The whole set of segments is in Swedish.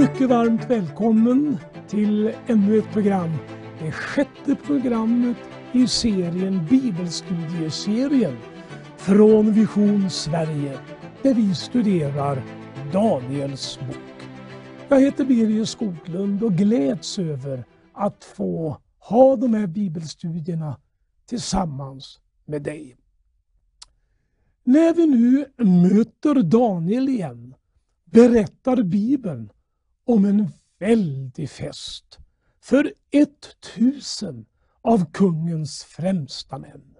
Mycket varmt välkommen till ännu ett program. Det sjätte programmet i serien Bibelstudieserien från Vision Sverige där vi studerar Daniels bok. Jag heter Birger Skoglund och gläds över att få ha de här bibelstudierna tillsammans med dig. När vi nu möter Daniel igen berättar Bibeln om en väldig fest för 1000 av kungens främsta män.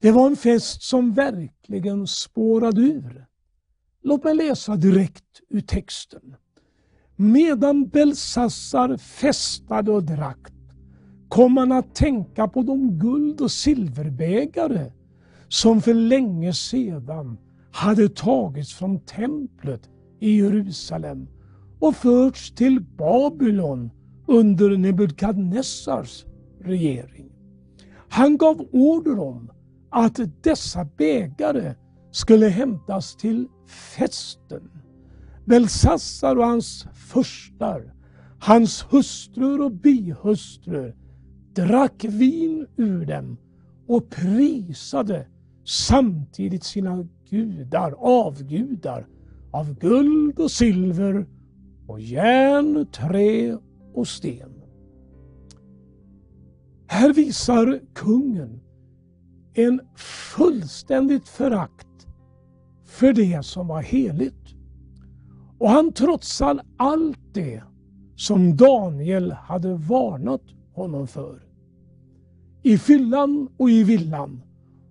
Det var en fest som verkligen spårade ur. Låt mig läsa direkt ur texten. Medan Belsassar festade och drack kom han att tänka på de guld och silverbägare som för länge sedan hade tagits från templet i Jerusalem och förts till Babylon under Nebukadnessars regering. Han gav order om att dessa bägare skulle hämtas till festen. Belsassar och hans förstar, hans hustrur och bihustrur drack vin ur dem och prisade samtidigt sina gudar, avgudar av guld och silver och järn, trä och sten. Här visar kungen en fullständigt förakt för det som var heligt. Och han trotsar allt det som Daniel hade varnat honom för. I fyllan och i villan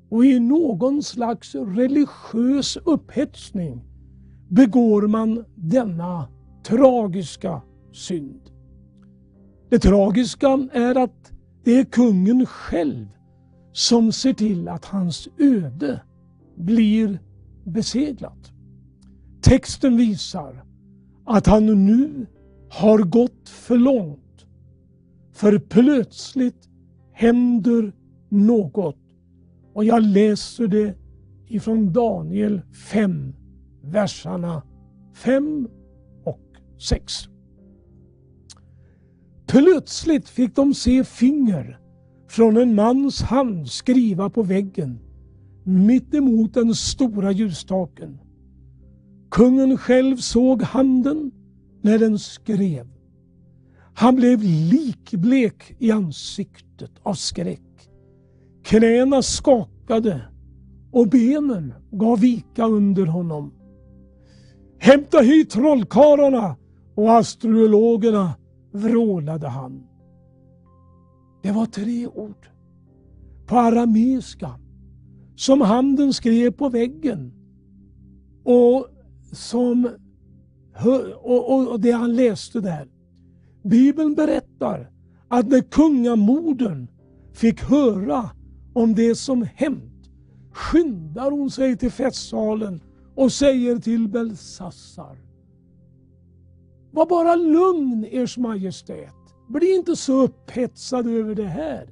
och i någon slags religiös upphetsning begår man denna tragiska synd. Det tragiska är att det är kungen själv som ser till att hans öde blir beseglat. Texten visar att han nu har gått för långt. För plötsligt händer något. Och jag läser det ifrån Daniel 5, verserna 5 6. Plötsligt fick de se finger från en mans hand skriva på väggen mitt emot den stora ljusstaken. Kungen själv såg handen när den skrev. Han blev likblek i ansiktet av skräck. Knäna skakade och benen gav vika under honom. Hämta hit trollkarlarna och astrologerna, vrålade han. Det var tre ord på arameiska som handen skrev på väggen och, som, och, och det han läste där. Bibeln berättar att när kungamodern fick höra om det som hänt skyndar hon sig till festsalen och säger till Belsassar. Var bara lugn, Ers Majestät. Bli inte så upphetsad över det här.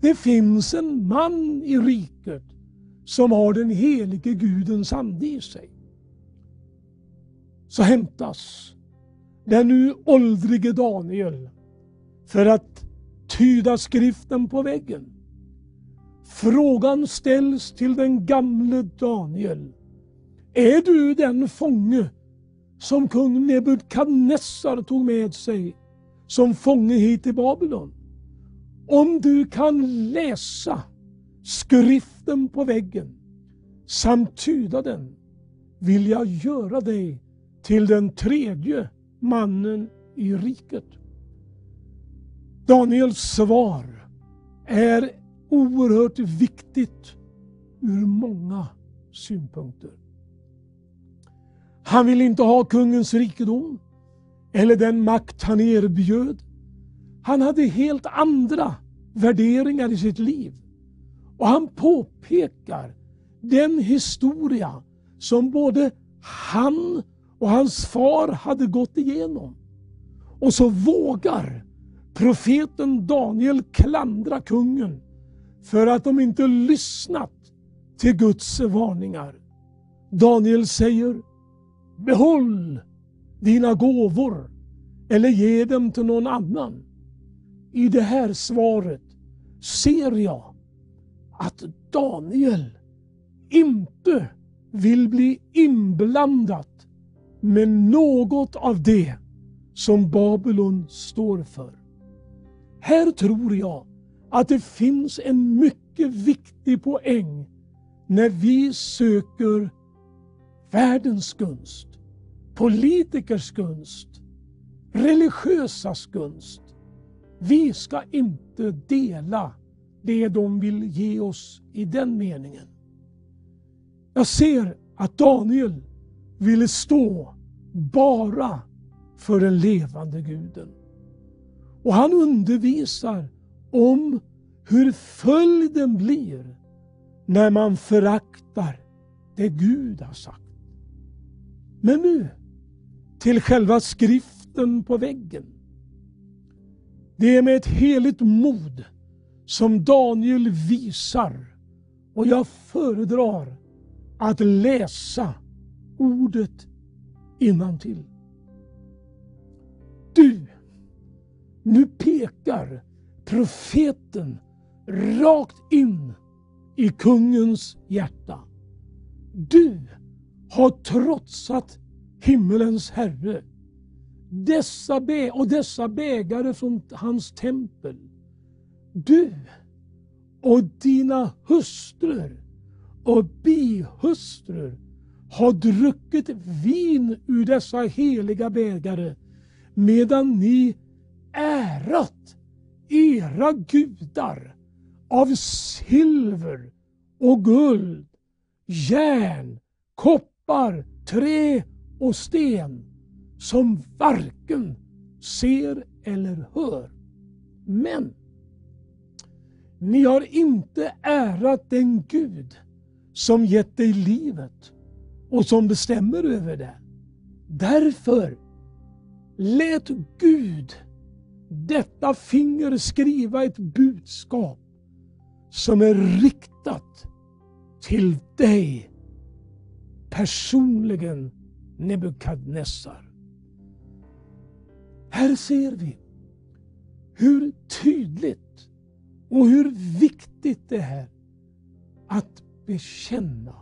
Det finns en man i riket som har den helige Gudens ande i sig. Så hämtas den nu åldrige Daniel för att tyda skriften på väggen. Frågan ställs till den gamle Daniel. Är du den fånge som kung Nebukadnessar tog med sig som fånge hit till Babylon? Om du kan läsa skriften på väggen samt tyda den vill jag göra dig till den tredje mannen i riket. Daniels svar är oerhört viktigt ur många synpunkter. Han vill inte ha kungens rikedom eller den makt han erbjöd. Han hade helt andra värderingar i sitt liv. Och han påpekar den historia som både han och hans far hade gått igenom. Och så vågar profeten Daniel klandra kungen för att de inte lyssnat till Guds varningar. Daniel säger Behåll dina gåvor eller ge dem till någon annan. I det här svaret ser jag att Daniel inte vill bli inblandat med något av det som Babylon står för. Här tror jag att det finns en mycket viktig poäng när vi söker världens gunst, politikers gunst, religiösas gunst. Vi ska inte dela det de vill ge oss i den meningen. Jag ser att Daniel ville stå bara för den levande guden. Och han undervisar om hur följden blir när man föraktar det Gud har sagt. Men nu till själva skriften på väggen. Det är med ett heligt mod som Daniel visar och jag föredrar att läsa ordet innantill. Du, nu pekar profeten rakt in i kungens hjärta. Du har trotsat himmelens Herre. Dessa be och dessa bägare från hans tempel. Du och dina hustrur och bihustrur har druckit vin ur dessa heliga bägare medan ni ärat era gudar av silver och guld, järn, koppar, trä och sten som varken ser eller hör. Men ni har inte ärat den Gud som gett dig livet och som bestämmer över det. Därför lät Gud detta finger skriva ett budskap som är riktat till dig personligen Nebukadnessar. Här ser vi hur tydligt och hur viktigt det är att bekänna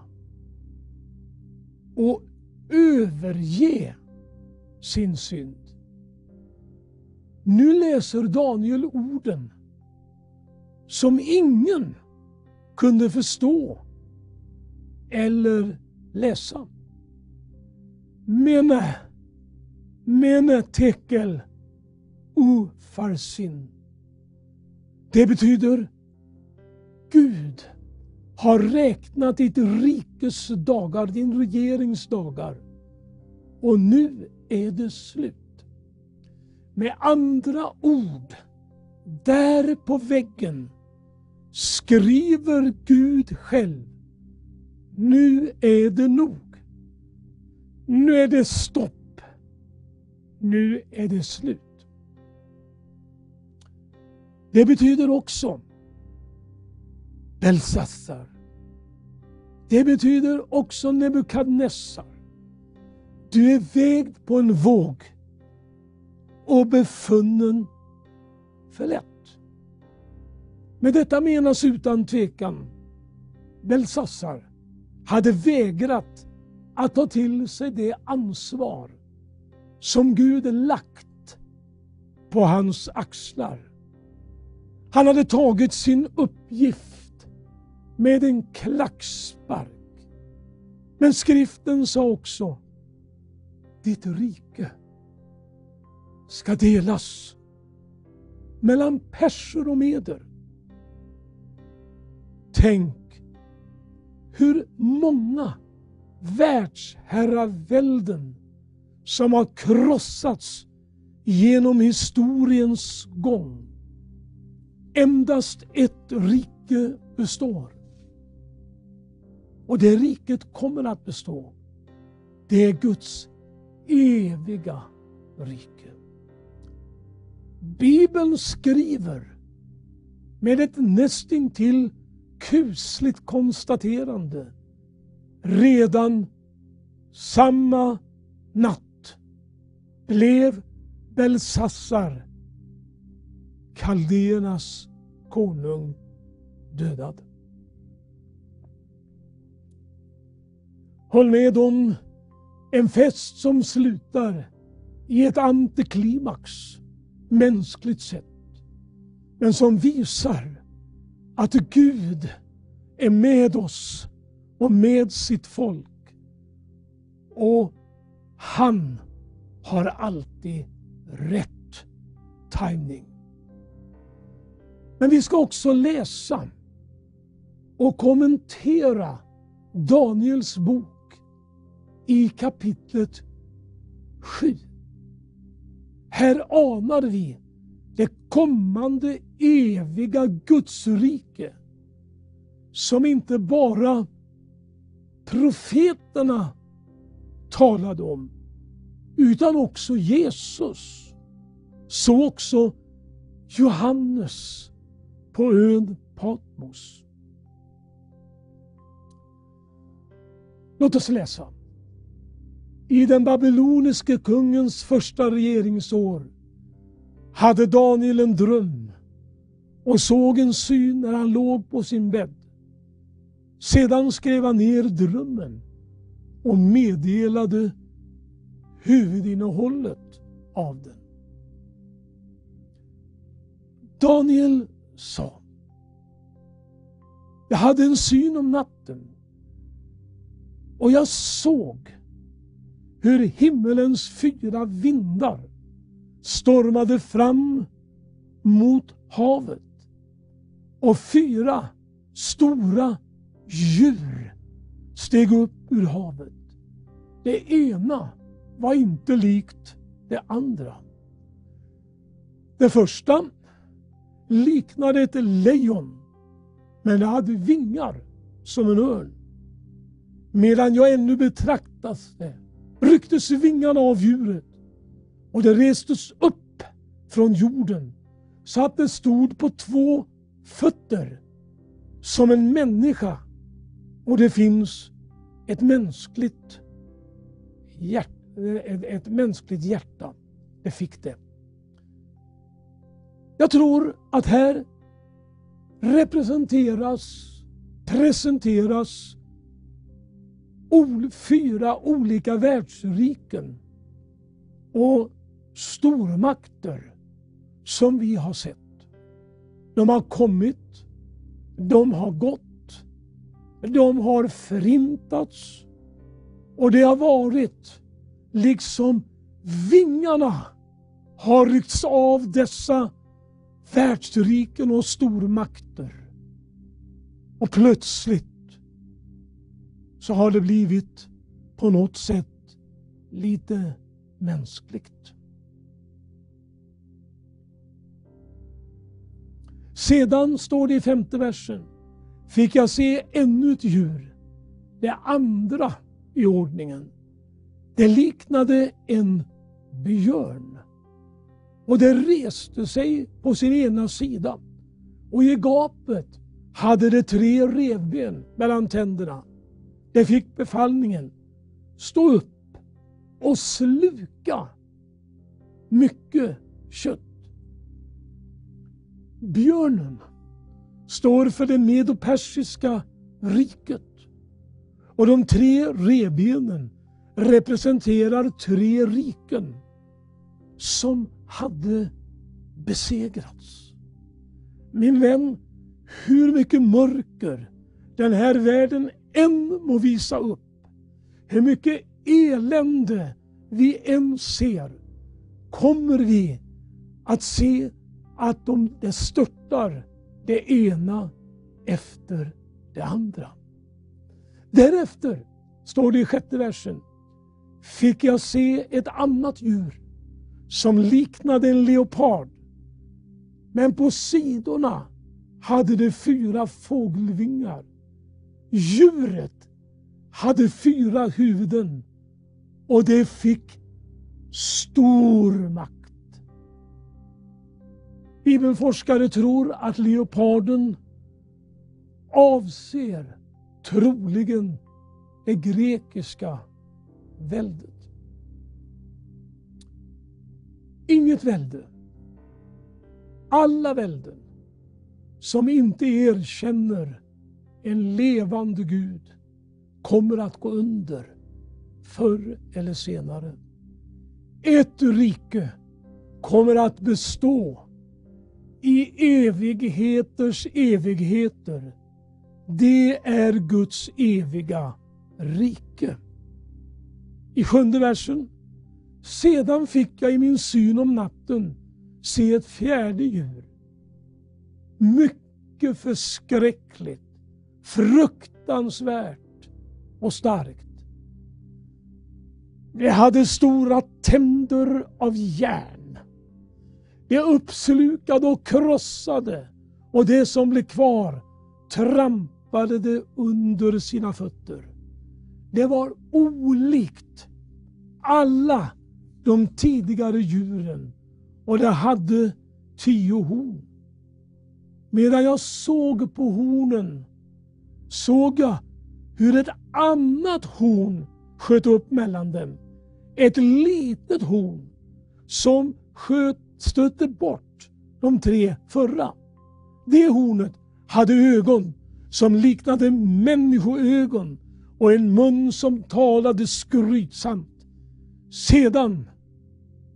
och överge sin synd. Nu läser Daniel orden som ingen kunde förstå eller läsa. Mene, mene tekel ufarsin. Det betyder Gud har räknat ditt rikes dagar, din regerings dagar. Och nu är det slut. Med andra ord, där på väggen skriver Gud själv. Nu är det nog. Nu är det stopp. Nu är det slut. Det betyder också Belsassar. Det betyder också Nebukadnessar. Du är vägd på en våg och befunnen för lätt. Med detta menas utan tvekan Belsassar hade vägrat att ta till sig det ansvar som Gud lagt på hans axlar. Han hade tagit sin uppgift med en klackspark. Men skriften sa också, ditt rike ska delas mellan perser och meder. Tänk hur många världsherravälden som har krossats genom historiens gång. Endast ett rike består. Och det riket kommer att bestå. Det är Guds eviga rike. Bibeln skriver med ett nästintill kusligt konstaterande redan samma natt blev Belsassar, kaldéernas konung, dödad. Håll med om en fest som slutar i ett antiklimax, mänskligt sett. Men som visar att Gud är med oss och med sitt folk. Och han har alltid rätt timing. Men vi ska också läsa och kommentera Daniels bok i kapitlet 7. Här anar vi det kommande eviga Gudsrike som inte bara profeterna talade om utan också Jesus. Så också Johannes på ön Patmos. Låt oss läsa. I den babyloniske kungens första regeringsår hade Daniel en dröm och såg en syn när han låg på sin bädd. Sedan skrev han ner drömmen och meddelade huvudinnehållet av den. Daniel sa Jag hade en syn om natten och jag såg hur himmelens fyra vindar stormade fram mot havet och fyra stora djur steg upp ur havet. Det ena var inte likt det andra. Det första liknade ett lejon, men det hade vingar som en örn. Medan jag ännu betraktas det rycktes vingarna av djuret och det restes upp från jorden så att det stod på två fötter som en människa och det finns ett mänskligt hjärta. Ett, ett mänskligt hjärta. Det fick det. Jag tror att här representeras, presenteras fyra olika världsriken och stormakter som vi har sett. De har kommit, de har gått, de har förintats och det har varit liksom vingarna har ryckts av dessa världsriken och stormakter. Och plötsligt så har det blivit på något sätt lite mänskligt. Sedan står det i femte versen, fick jag se ännu ett djur, det andra i ordningen. Det liknade en björn och det reste sig på sin ena sida och i gapet hade det tre revben mellan tänderna. Det fick befallningen, stå upp och sluka mycket kött. Björnen står för det medopersiska riket och de tre rebenen representerar tre riken som hade besegrats. Min vän, hur mycket mörker den här världen än må visa upp, hur mycket elände vi än ser, kommer vi att se att de, det störtar det ena efter det andra. Därefter, står det i sjätte versen, fick jag se ett annat djur som liknade en leopard. Men på sidorna hade det fyra fågelvingar. Djuret hade fyra huvuden och det fick stor makt. Bibelforskare tror att leoparden avser troligen det grekiska väldet. inget välde, alla välden som inte erkänner en levande Gud kommer att gå under förr eller senare. Ett rike kommer att bestå i evigheters evigheter. Det är Guds eviga rike. I sjunde versen. Sedan fick jag i min syn om natten se ett fjärde djur. Mycket förskräckligt, fruktansvärt och starkt. Det hade stora tänder av järn. Det uppslukade och krossade och det som blev kvar trampade det under sina fötter. Det var olikt alla de tidigare djuren och det hade tio horn. Medan jag såg på hornen såg jag hur ett annat horn sköt upp mellan dem. Ett litet horn som sköt, stötte bort de tre förra. Det hornet hade ögon som liknade människoögon och en mun som talade skrytsamt. Sedan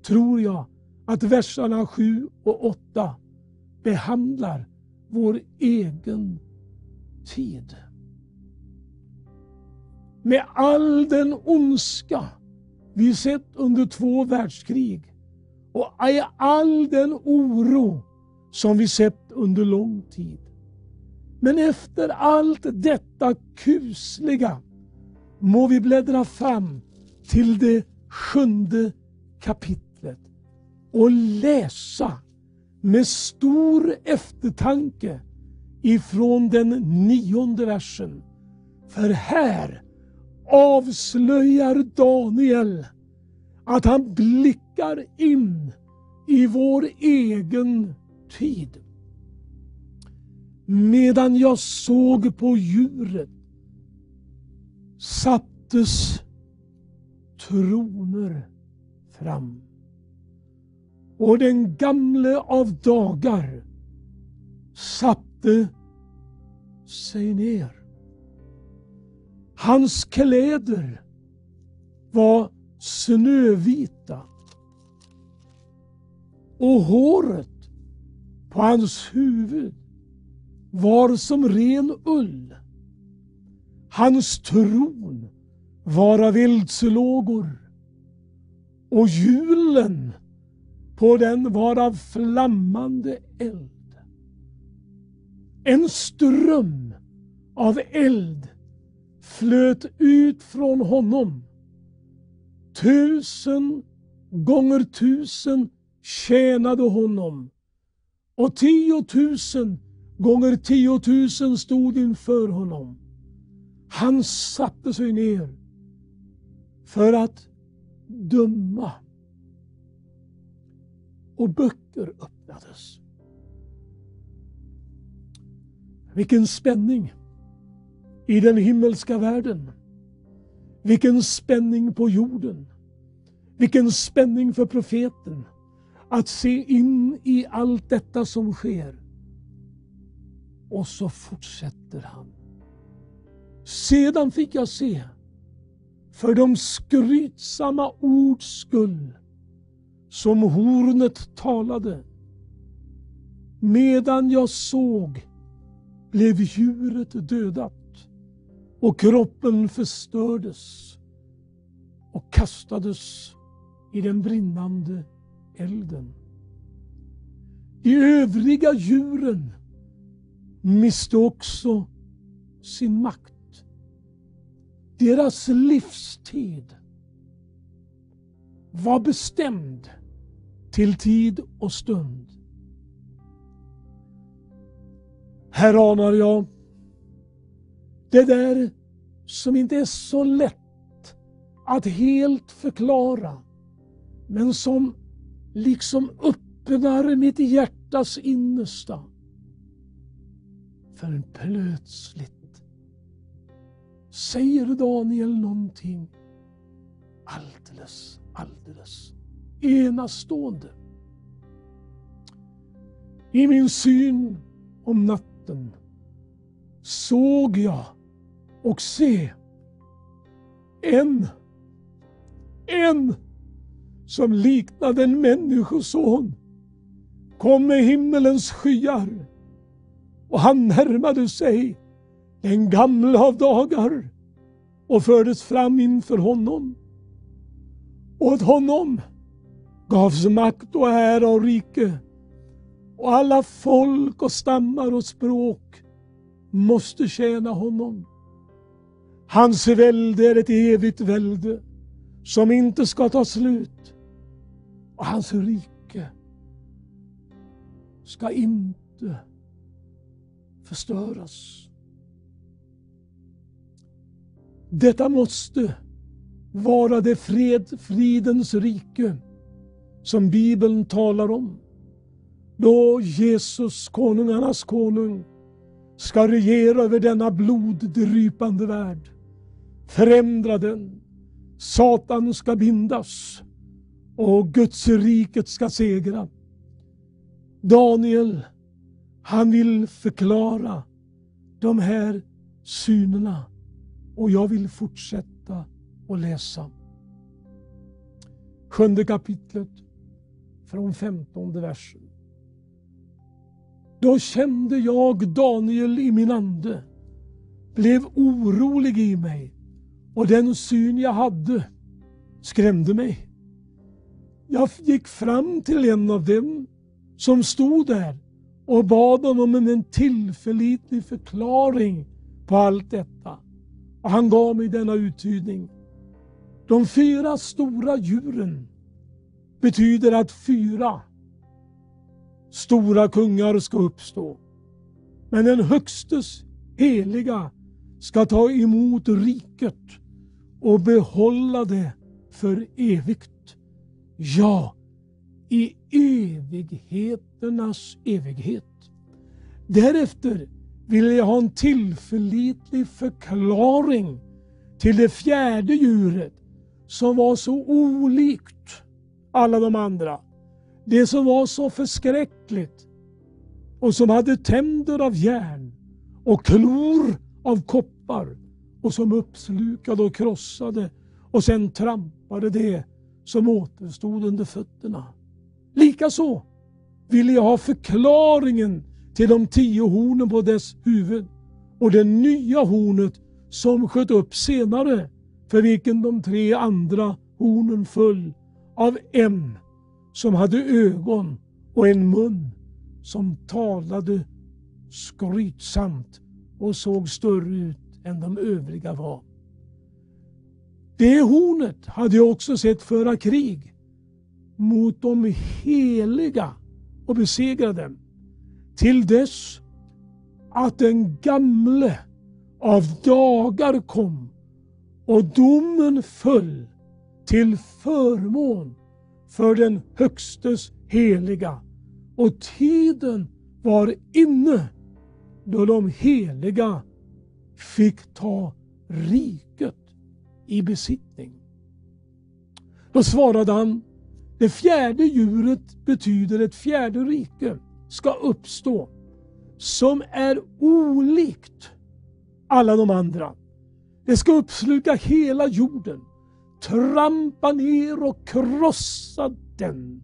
tror jag att verserna 7 och 8 behandlar vår egen tid. Med all den ondska vi sett under två världskrig och i all den oro som vi sett under lång tid. Men efter allt detta kusliga må vi bläddra fram till det sjunde kapitlet och läsa med stor eftertanke ifrån den nionde versen. För här avslöjar Daniel att han blickar in i vår egen tid. Medan jag såg på djuret sattes troner fram. Och den gamle av dagar satte sig ner. Hans kläder var snövita och håret på hans huvud var som ren ull. Hans tron var av eldslågor och hjulen på den var av flammande eld. En ström av eld flöt ut från honom. Tusen gånger tusen tjänade honom och tiotusen gånger tiotusen stod inför honom. Han satte sig ner för att döma. Och böcker öppnades. Vilken spänning i den himmelska världen. Vilken spänning på jorden. Vilken spänning för profeten att se in i allt detta som sker. Och så fortsätter han. Sedan fick jag se, för de skrytsamma ords skull, som hornet talade. Medan jag såg blev djuret dödat och kroppen förstördes och kastades i den brinnande elden. De övriga djuren miste också sin makt. Deras livstid var bestämd till tid och stund. Här anar jag det där som inte är så lätt att helt förklara, men som liksom öppnar mitt hjärtas innersta. För plötsligt säger Daniel någonting alldeles, alldeles enastående. I min syn om natten såg jag och se en, en som liknade en människoson kom med himmelens skyar och han närmade sig den gamla av dagar och fördes fram inför honom. Och åt honom gavs makt och ära och rike och alla folk och stammar och språk måste tjäna honom. Hans välde är ett evigt välde som inte ska ta slut. Och hans rike ska inte förstöras. Detta måste vara det fred, fridens rike som Bibeln talar om. Då Jesus, konungarnas konung, ska regera över denna bloddrypande värld. Förändra den. Satan ska bindas och Guds riket ska segra. Daniel, han vill förklara de här synerna och jag vill fortsätta att läsa. Sjunde kapitlet från femtonde versen. Då kände jag Daniel i min ande, blev orolig i mig och den syn jag hade skrämde mig. Jag gick fram till en av dem som stod där och bad honom om en tillförlitlig förklaring på allt detta. Och han gav mig denna uttydning. De fyra stora djuren betyder att fyra stora kungar ska uppstå. Men den högstes heliga ska ta emot riket och behålla det för evigt. Ja, i evigheternas evighet. Därefter vill jag ha en tillförlitlig förklaring till det fjärde djuret som var så olikt alla de andra. Det som var så förskräckligt och som hade tänder av järn och klor av koppar och som uppslukade och krossade och sen trampade det som återstod under fötterna. Likaså ville jag ha förklaringen till de tio hornen på dess huvud och det nya hornet som sköt upp senare för vilken de tre andra hornen föll av en som hade ögon och en mun som talade skrytsamt och såg större ut än de övriga var. Det hornet hade jag också sett föra krig mot de heliga och besegra dem. Till dess att den gamle av dagar kom och domen föll till förmån för den högstes heliga. Och tiden var inne då de heliga fick ta riket i besittning. Då svarade han, det fjärde djuret betyder ett fjärde rike ska uppstå som är olikt alla de andra. Det ska uppsluka hela jorden, trampa ner och krossa den.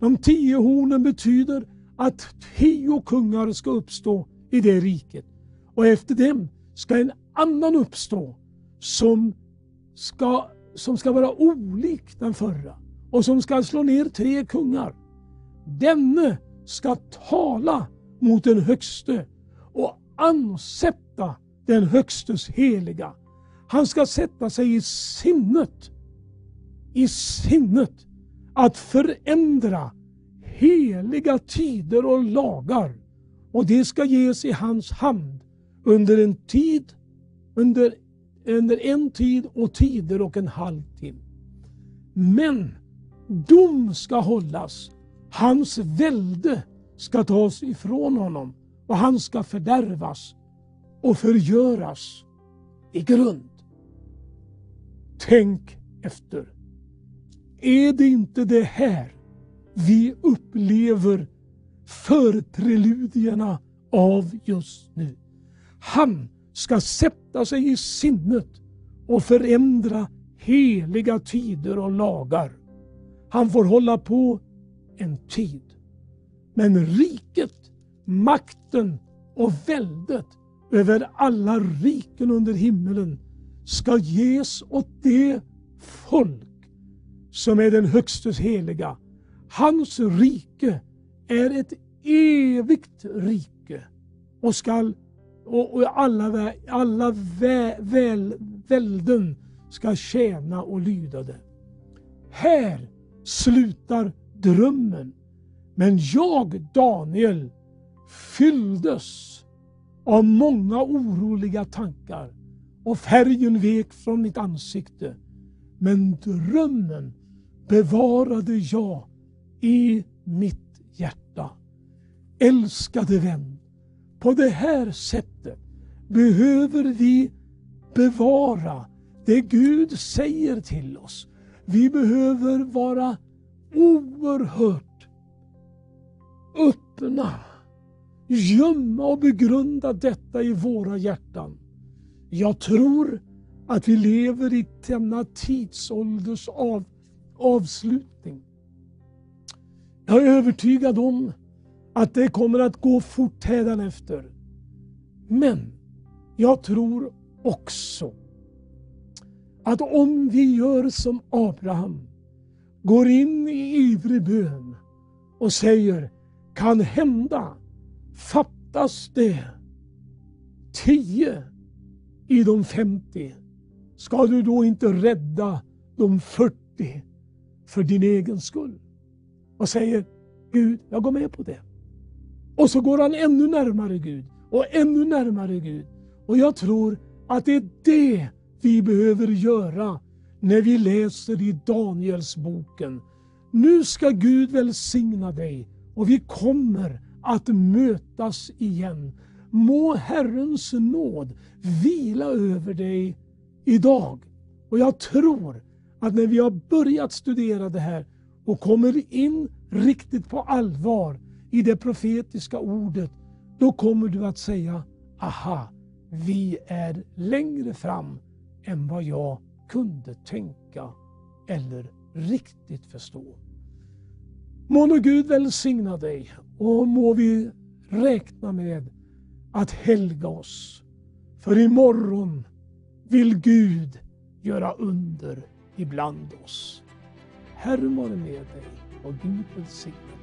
De tio hornen betyder att tio kungar ska uppstå i det riket och efter dem ska en annan uppstå som ska, som ska vara olik den förra och som ska slå ner tre kungar. Denne ska tala mot den högste och ansätta den högstes heliga. Han ska sätta sig i sinnet, i sinnet att förändra heliga tider och lagar och det ska ges i hans hand under en tid, under, under en tid och tider och en halv timme. Men dom ska hållas. Hans välde ska tas ifrån honom och han ska fördärvas och förgöras i grund. Tänk efter. Är det inte det här vi upplever förpreludierna av just nu. Han ska sätta sig i sinnet och förändra heliga tider och lagar. Han får hålla på en tid. Men riket, makten och väldet över alla riken under himmelen ska ges åt det folk som är den högstes heliga. Hans rike är ett evigt rike och skall och, och alla, alla vä, väl, välden ska tjäna och lyda det. Här slutar drömmen. Men jag, Daniel, fylldes av många oroliga tankar och färgen vek från mitt ansikte. Men drömmen bevarade jag i mitt hjärta. Älskade vän, på det här sättet behöver vi bevara det Gud säger till oss. Vi behöver vara oerhört öppna, gömma och begrunda detta i våra hjärtan. Jag tror att vi lever i denna tidsålders av, avslutning. Jag är övertygad om att det kommer att gå fort hädanefter. Men jag tror också att om vi gör som Abraham, går in i ivrig bön och säger kan hända fattas det tio i de 50. Ska du då inte rädda de 40 för din egen skull? Och säger Gud, jag går med på det. Och så går han ännu närmare Gud och ännu närmare Gud. Och jag tror att det är det vi behöver göra när vi läser i Danielsboken. Nu ska Gud välsigna dig och vi kommer att mötas igen. Må Herrens nåd vila över dig idag. Och jag tror att när vi har börjat studera det här och kommer in riktigt på allvar i det profetiska ordet, då kommer du att säga aha, vi är längre fram än vad jag kunde tänka eller riktigt förstå. Må nu Gud välsigna dig och må vi räkna med att helga oss. För imorgon vill Gud göra under ibland oss. Herren vare med dig och Gud välsigne